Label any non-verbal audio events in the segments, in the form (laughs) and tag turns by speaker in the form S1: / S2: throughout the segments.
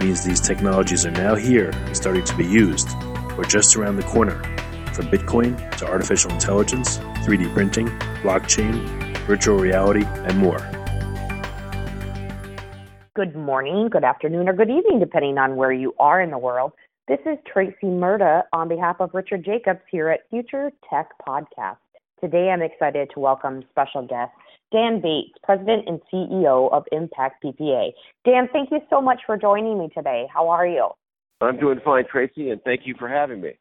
S1: means these technologies are now here and starting to be used, or just around the corner, from Bitcoin to artificial intelligence, 3D printing, blockchain, virtual reality, and more.
S2: Good morning, good afternoon, or good evening, depending on where you are in the world. This is Tracy Murda on behalf of Richard Jacobs here at Future Tech Podcast. Today I'm excited to welcome special guest Dan Bates, President and CEO of Impact PPA. Dan, thank you so much for joining me today. How are you?
S3: I'm doing fine, Tracy, and thank you for having me.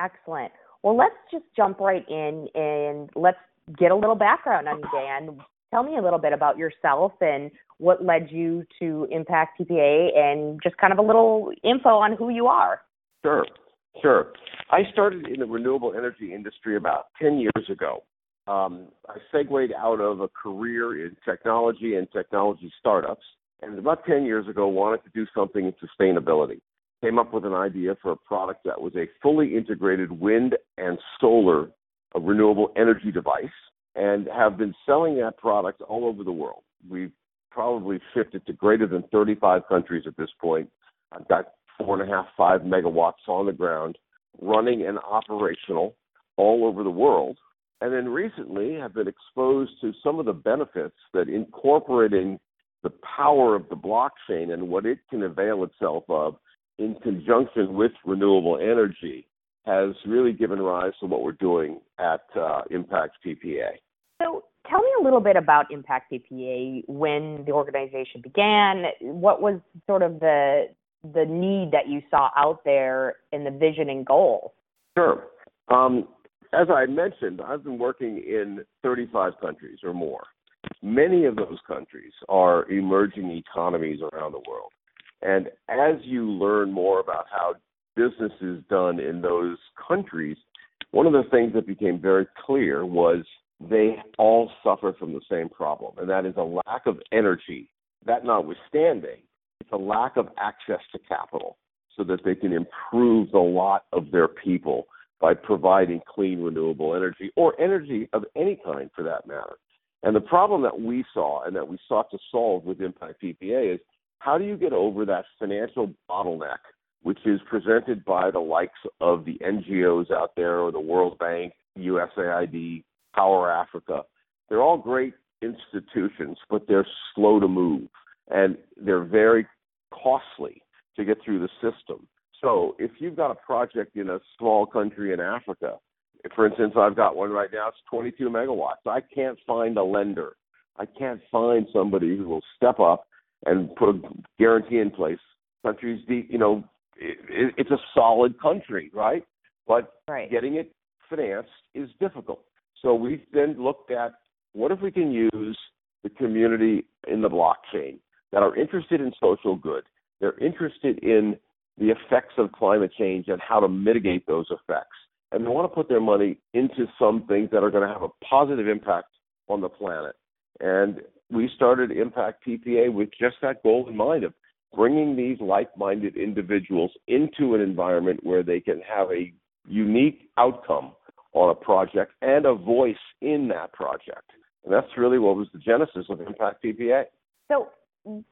S2: Excellent. Well, let's just jump right in and let's get a little background on Dan. Tell me a little bit about yourself and what led you to Impact PPA and just kind of a little info on who you are.
S3: Sure, sure. I started in the renewable energy industry about 10 years ago um, I segued out of a career in technology and technology startups, and about 10 years ago, wanted to do something in sustainability. Came up with an idea for a product that was a fully integrated wind and solar renewable energy device, and have been selling that product all over the world. We've probably shipped it to greater than 35 countries at this point. I've got four and a half, five megawatts on the ground, running and operational all over the world and then recently have been exposed to some of the benefits that incorporating the power of the blockchain and what it can avail itself of in conjunction with renewable energy has really given rise to what we're doing at uh, Impact PPA.
S2: So, tell me a little bit about Impact PPA. When the organization began, what was sort of the the need that you saw out there in the vision and goal?
S3: Sure. Um, as I mentioned, I've been working in 35 countries or more. Many of those countries are emerging economies around the world. And as you learn more about how business is done in those countries, one of the things that became very clear was they all suffer from the same problem, and that is a lack of energy. That notwithstanding, it's a lack of access to capital so that they can improve the lot of their people by providing clean renewable energy or energy of any kind for that matter. And the problem that we saw and that we sought to solve with Impact PPA is how do you get over that financial bottleneck, which is presented by the likes of the NGOs out there or the World Bank, USAID, Power Africa? They're all great institutions, but they're slow to move and they're very costly to get through the system. So if you've got a project in a small country in Africa, for instance, I've got one right now, it's 22 megawatts. I can't find a lender. I can't find somebody who will step up and put a guarantee in place. Countries, you know, it, it's a solid country, right? But
S2: right.
S3: getting it financed is difficult. So we've then looked at what if we can use the community in the blockchain that are interested in social good. They're interested in the effects of climate change and how to mitigate those effects. And they want to put their money into some things that are going to have a positive impact on the planet. And we started Impact PPA with just that goal in mind of bringing these like minded individuals into an environment where they can have a unique outcome on a project and a voice in that project. And that's really what was the genesis of Impact PPA.
S2: So,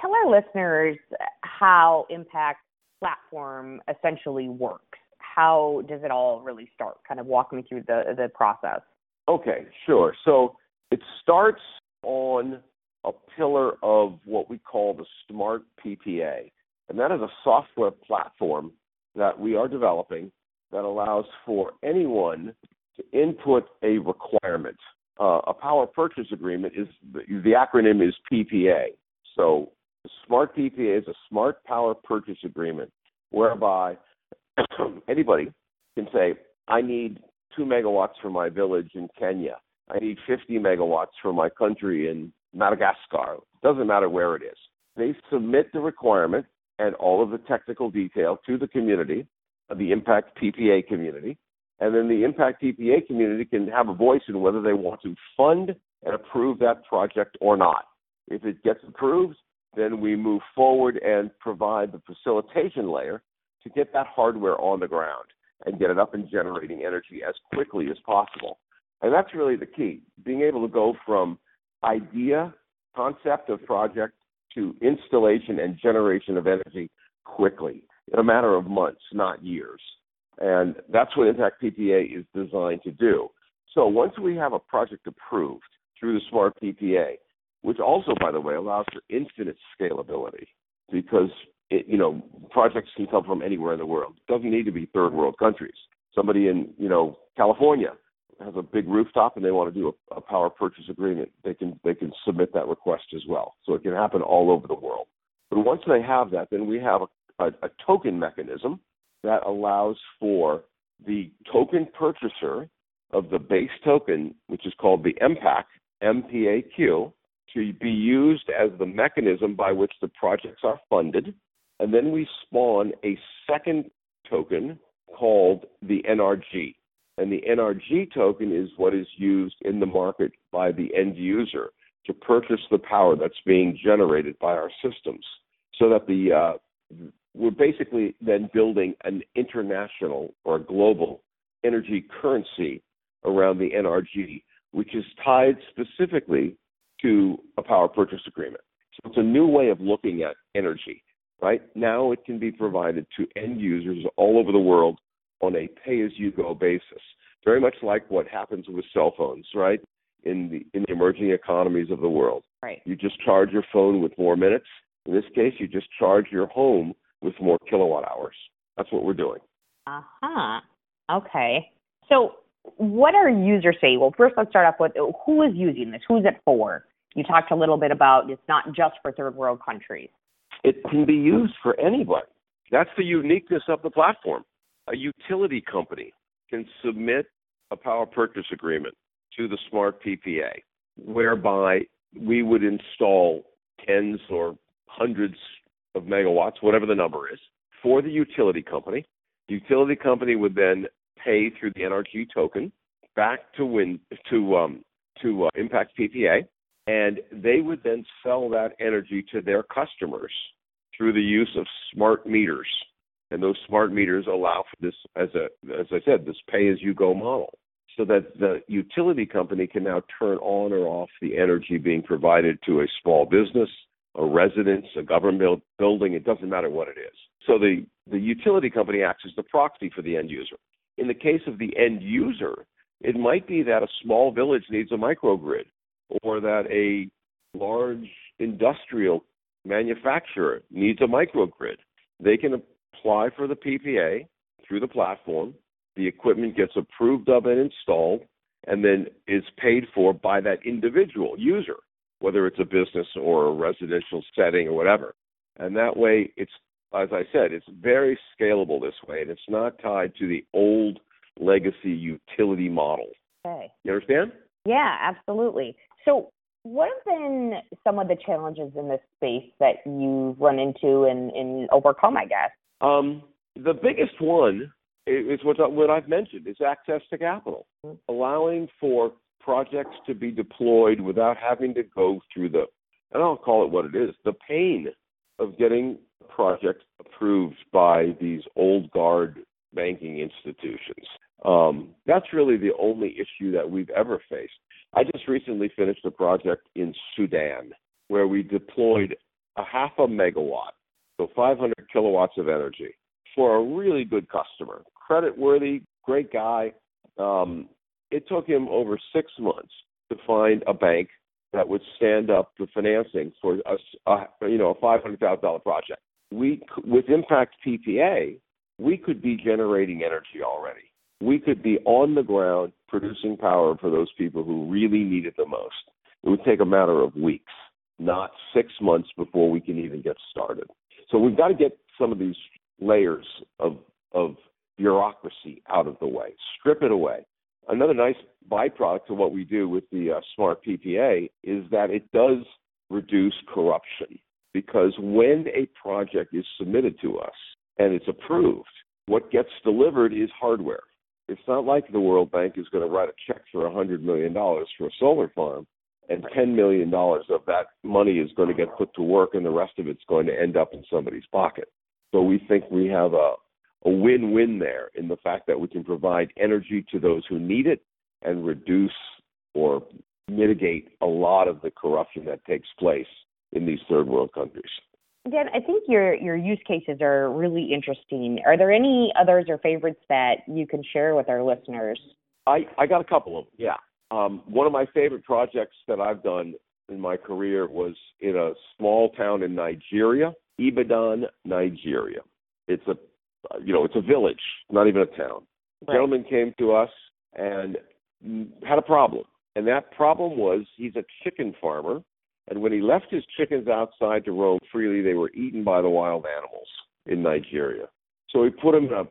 S2: tell our listeners how Impact platform essentially works. How does it all really start? Kind of walk me through the the process.
S3: Okay, sure. So it starts on a pillar of what we call the Smart PPA, and that is a software platform that we are developing that allows for anyone to input a requirement. Uh, a power purchase agreement is the, the acronym is PPA. So, smart PPA is a smart power purchase agreement whereby (clears throat) anybody can say, I need two megawatts for my village in Kenya. I need 50 megawatts for my country in Madagascar. Doesn't matter where it is. They submit the requirement and all of the technical detail to the community, the Impact PPA community, and then the Impact PPA community can have a voice in whether they want to fund and approve that project or not. If it gets approved, then we move forward and provide the facilitation layer to get that hardware on the ground and get it up and generating energy as quickly as possible. And that's really the key being able to go from idea, concept of project to installation and generation of energy quickly in a matter of months, not years. And that's what Impact PPA is designed to do. So once we have a project approved through the Smart PPA, which also, by the way, allows for infinite scalability because it, you know projects can come from anywhere in the world. It doesn't need to be third world countries. Somebody in you know California has a big rooftop and they want to do a, a power purchase agreement. They can they can submit that request as well. So it can happen all over the world. But once they have that, then we have a, a, a token mechanism that allows for the token purchaser of the base token, which is called the MPAC, MPAQ, to be used as the mechanism by which the projects are funded. And then we spawn a second token called the NRG. And the NRG token is what is used in the market by the end user to purchase the power that's being generated by our systems. So that the uh, we're basically then building an international or global energy currency around the NRG, which is tied specifically to a power purchase agreement. So it's a new way of looking at energy, right? Now it can be provided to end users all over the world on a pay as you go basis. Very much like what happens with cell phones, right? In the in the emerging economies of the world.
S2: Right.
S3: You just charge your phone with more minutes. In this case, you just charge your home with more kilowatt hours. That's what we're doing.
S2: Uh-huh. Okay. So what are users saying? Well, first let's start off with who is using this? Who's it for? You talked a little bit about it's not just for third world countries.
S3: It can be used for anybody. That's the uniqueness of the platform. A utility company can submit a power purchase agreement to the smart PPA, whereby we would install tens or hundreds of megawatts, whatever the number is, for the utility company. The utility company would then pay through the NRG token back to Win to um, to uh, Impact PPA, and they would then sell that energy to their customers through the use of smart meters. And those smart meters allow for this, as a as I said, this pay as you go model, so that the utility company can now turn on or off the energy being provided to a small business, a residence, a government building. It doesn't matter what it is. So the the utility company acts as the proxy for the end user. In the case of the end user, it might be that a small village needs a microgrid or that a large industrial manufacturer needs a microgrid. They can apply for the PPA through the platform. The equipment gets approved of and installed and then is paid for by that individual user, whether it's a business or a residential setting or whatever. And that way it's as I said, it's very scalable this way, and it's not tied to the old legacy utility model.
S2: Okay.
S3: You understand?
S2: Yeah, absolutely. So, what have been some of the challenges in this space that you've run into and, and overcome, I guess?
S3: Um, the biggest one is what, what I've mentioned is access to capital, mm-hmm. allowing for projects to be deployed without having to go through the, and I'll call it what it is, the pain of getting projects approved by these old guard banking institutions. Um, that's really the only issue that we've ever faced. I just recently finished a project in Sudan where we deployed a half a megawatt, so 500 kilowatts of energy for a really good customer, credit worthy, great guy. Um, it took him over six months to find a bank that would stand up the financing for a, a you know a five hundred thousand dollar project. We with Impact PPA, we could be generating energy already. We could be on the ground producing power for those people who really need it the most. It would take a matter of weeks, not six months before we can even get started. So we've got to get some of these layers of of bureaucracy out of the way, strip it away. Another nice byproduct of what we do with the uh, smart PPA is that it does reduce corruption because when a project is submitted to us and it's approved, what gets delivered is hardware. It's not like the World Bank is going to write a check for a $100 million for a solar farm and $10 million of that money is going to get put to work and the rest of it's going to end up in somebody's pocket. So we think we have a, a win win there in the fact that we can provide energy to those who need it and reduce or mitigate a lot of the corruption that takes place in these third world countries.
S2: Dan, I think your your use cases are really interesting. Are there any others or favorites that you can share with our listeners?
S3: I, I got a couple of them, yeah. Um, one of my favorite projects that I've done in my career was in a small town in Nigeria, Ibadan, Nigeria. It's a you know, it's a village, not even a town. Right. gentleman came to us and had a problem. And that problem was he's a chicken farmer and when he left his chickens outside to roam freely, they were eaten by the wild animals in Nigeria. So he put them in a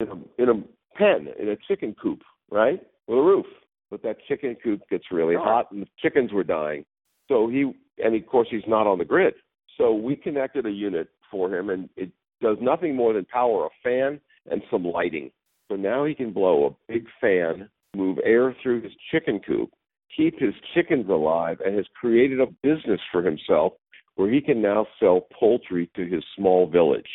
S3: in a, in a pen in a chicken coop, right, with a roof. But that chicken coop gets really hot, and the chickens were dying. So he and of course he's not on the grid. So we connected a unit for him, and it does nothing more than power a fan and some lighting. So now he can blow a big fan, move air through his chicken coop, keep his chickens alive and has created a business for himself where he can now sell poultry to his small village.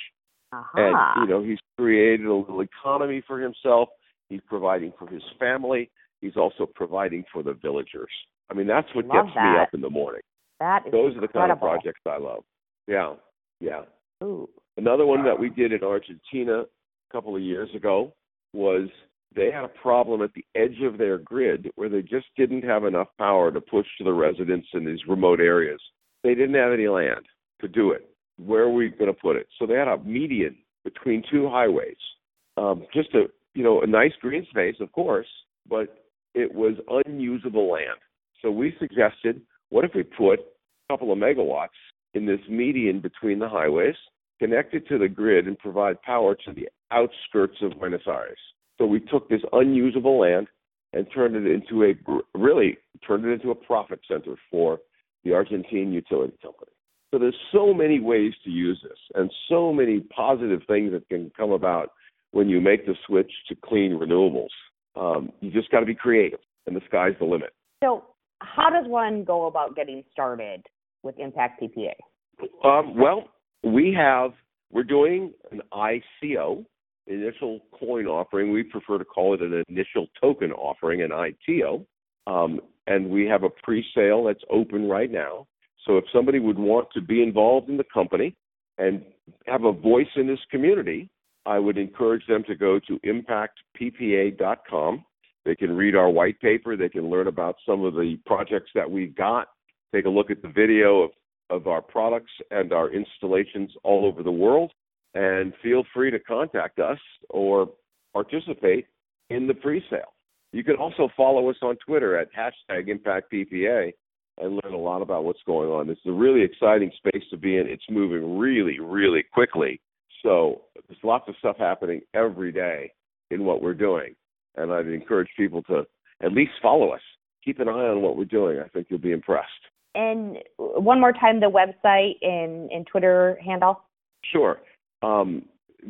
S2: Uh-huh.
S3: And you know, he's created a little economy for himself. He's providing for his family. He's also providing for the villagers. I mean, that's what
S2: love
S3: gets
S2: that.
S3: me up in the morning.
S2: That is
S3: Those are the kind of projects I love. Yeah, yeah.
S2: Ooh.
S3: Another one that we did in Argentina a couple of years ago was they had a problem at the edge of their grid where they just didn't have enough power to push to the residents in these remote areas. They didn't have any land to do it. Where are we going to put it? So they had a median between two highways. Um, just a you know a nice green space, of course, but it was unusable land. So we suggested, what if we put a couple of megawatts in this median between the highways, connect it to the grid, and provide power to the outskirts of Buenos Aires? So we took this unusable land and turned it into a really turned it into a profit center for the Argentine utility company. So there's so many ways to use this and so many positive things that can come about when you make the switch to clean renewables. Um, you just got to be creative, and the sky's the limit.
S2: So, how does one go about getting started with Impact PPA?
S3: Um, well, we have we're doing an ICO, initial coin offering. We prefer to call it an initial token offering, an ITO. Um, and we have a pre-sale that's open right now. So if somebody would want to be involved in the company and have a voice in this community, I would encourage them to go to impactppa.com. They can read our white paper. They can learn about some of the projects that we've got. Take a look at the video of, of our products and our installations all over the world and feel free to contact us or participate in the pre-sale. You can also follow us on Twitter at hashtag ImpactPPA and learn a lot about what's going on. It's a really exciting space to be in. It's moving really, really quickly. So there's lots of stuff happening every day in what we're doing. And I'd encourage people to at least follow us. Keep an eye on what we're doing. I think you'll be impressed.
S2: And one more time, the website and, and Twitter handle?
S3: Sure. Um,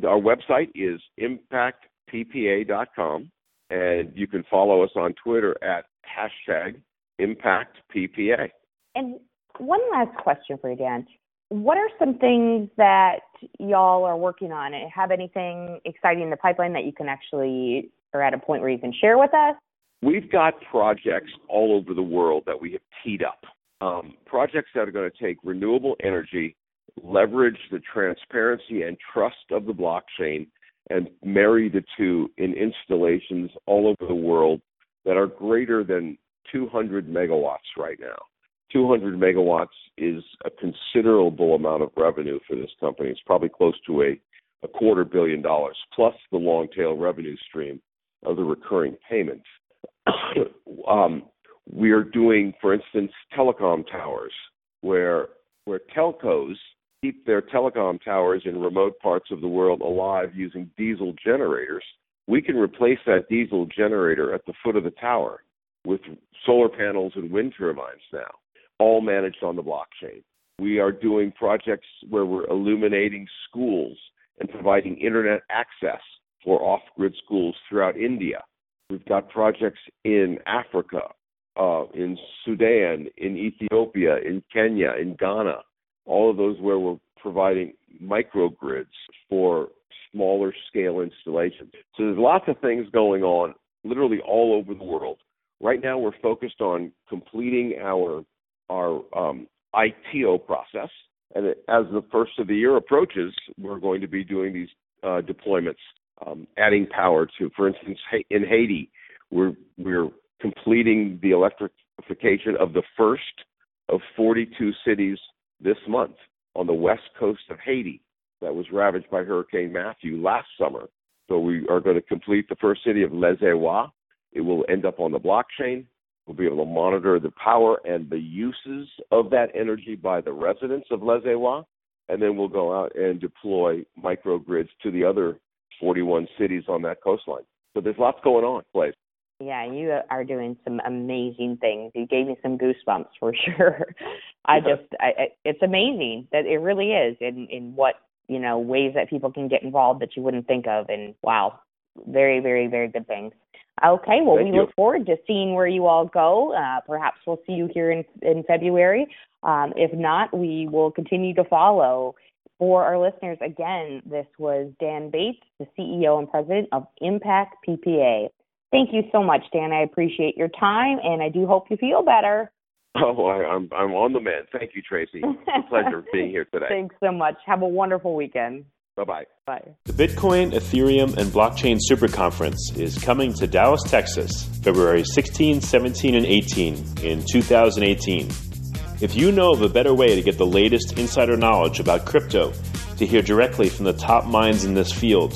S3: our website is impactppa.com, and you can follow us on Twitter at hashtag impactppa.
S2: And one last question for you, Dan. What are some things that y'all are working on? And have anything exciting in the pipeline that you can actually, or at a point where you can share with us?
S3: We've got projects all over the world that we have teed up. Um, projects that are going to take renewable energy leverage the transparency and trust of the blockchain and marry the two in installations all over the world that are greater than 200 megawatts right now. 200 megawatts is a considerable amount of revenue for this company. It's probably close to a a quarter billion dollars, plus the long tail revenue stream of the recurring payments. (coughs) um, we are doing, for instance, telecom towers, where where telcos keep their telecom towers in remote parts of the world alive using diesel generators. We can replace that diesel generator at the foot of the tower with solar panels and wind turbines now, all managed on the blockchain. We are doing projects where we're illuminating schools and providing internet access for off grid schools throughout India. We've got projects in Africa, uh, in Sudan, in Ethiopia, in Kenya, in Ghana, all of those where we're providing microgrids for smaller scale installations. So there's lots of things going on literally all over the world. Right now we're focused on completing our our um, ITO process, and as the first of the year approaches, we're going to be doing these uh, deployments, um, adding power to, for instance, in Haiti, we're we're completing the electrification of the first of 42 cities this month on the west coast of Haiti that was ravaged by Hurricane Matthew last summer. So we are going to complete the first city of Les Irois. It will end up on the blockchain. We'll be able to monitor the power and the uses of that energy by the residents of Les Irois. And then we'll go out and deploy microgrids to the other 41 cities on that coastline. So there's lots going on, place.
S2: Yeah, you are doing some amazing things. You gave me some goosebumps for (laughs) sure. I just, I, it's amazing that it really is in in what you know ways that people can get involved that you wouldn't think of. And wow, very, very, very good things. Okay, well,
S3: Thank
S2: we
S3: you.
S2: look forward to seeing where you all go. Uh, perhaps we'll see you here in in February. Um, if not, we will continue to follow. For our listeners, again, this was Dan Bates, the CEO and president of Impact PPA. Thank you so much, Dan. I appreciate your time, and I do hope you feel better. (laughs)
S3: Oh, I, I'm I'm on the mend. Thank you, Tracy. It's a pleasure (laughs) being here today.
S2: Thanks so much. Have a wonderful weekend.
S3: Bye bye.
S2: Bye.
S4: The Bitcoin, Ethereum, and Blockchain Super Conference is coming to Dallas, Texas, February 16, 17, and 18 in 2018. If you know of a better way to get the latest insider knowledge about crypto, to hear directly from the top minds in this field,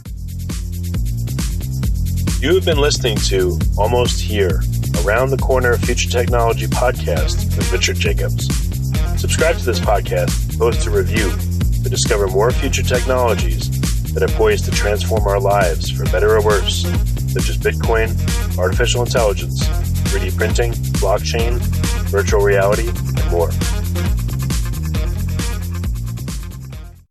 S4: You have been listening to Almost Here, Around the Corner Future Technology podcast with Richard Jacobs. Subscribe to this podcast, post a review to discover more future technologies that are poised to transform our lives for better or worse, such as Bitcoin, artificial intelligence, 3D printing, blockchain, virtual reality, and more.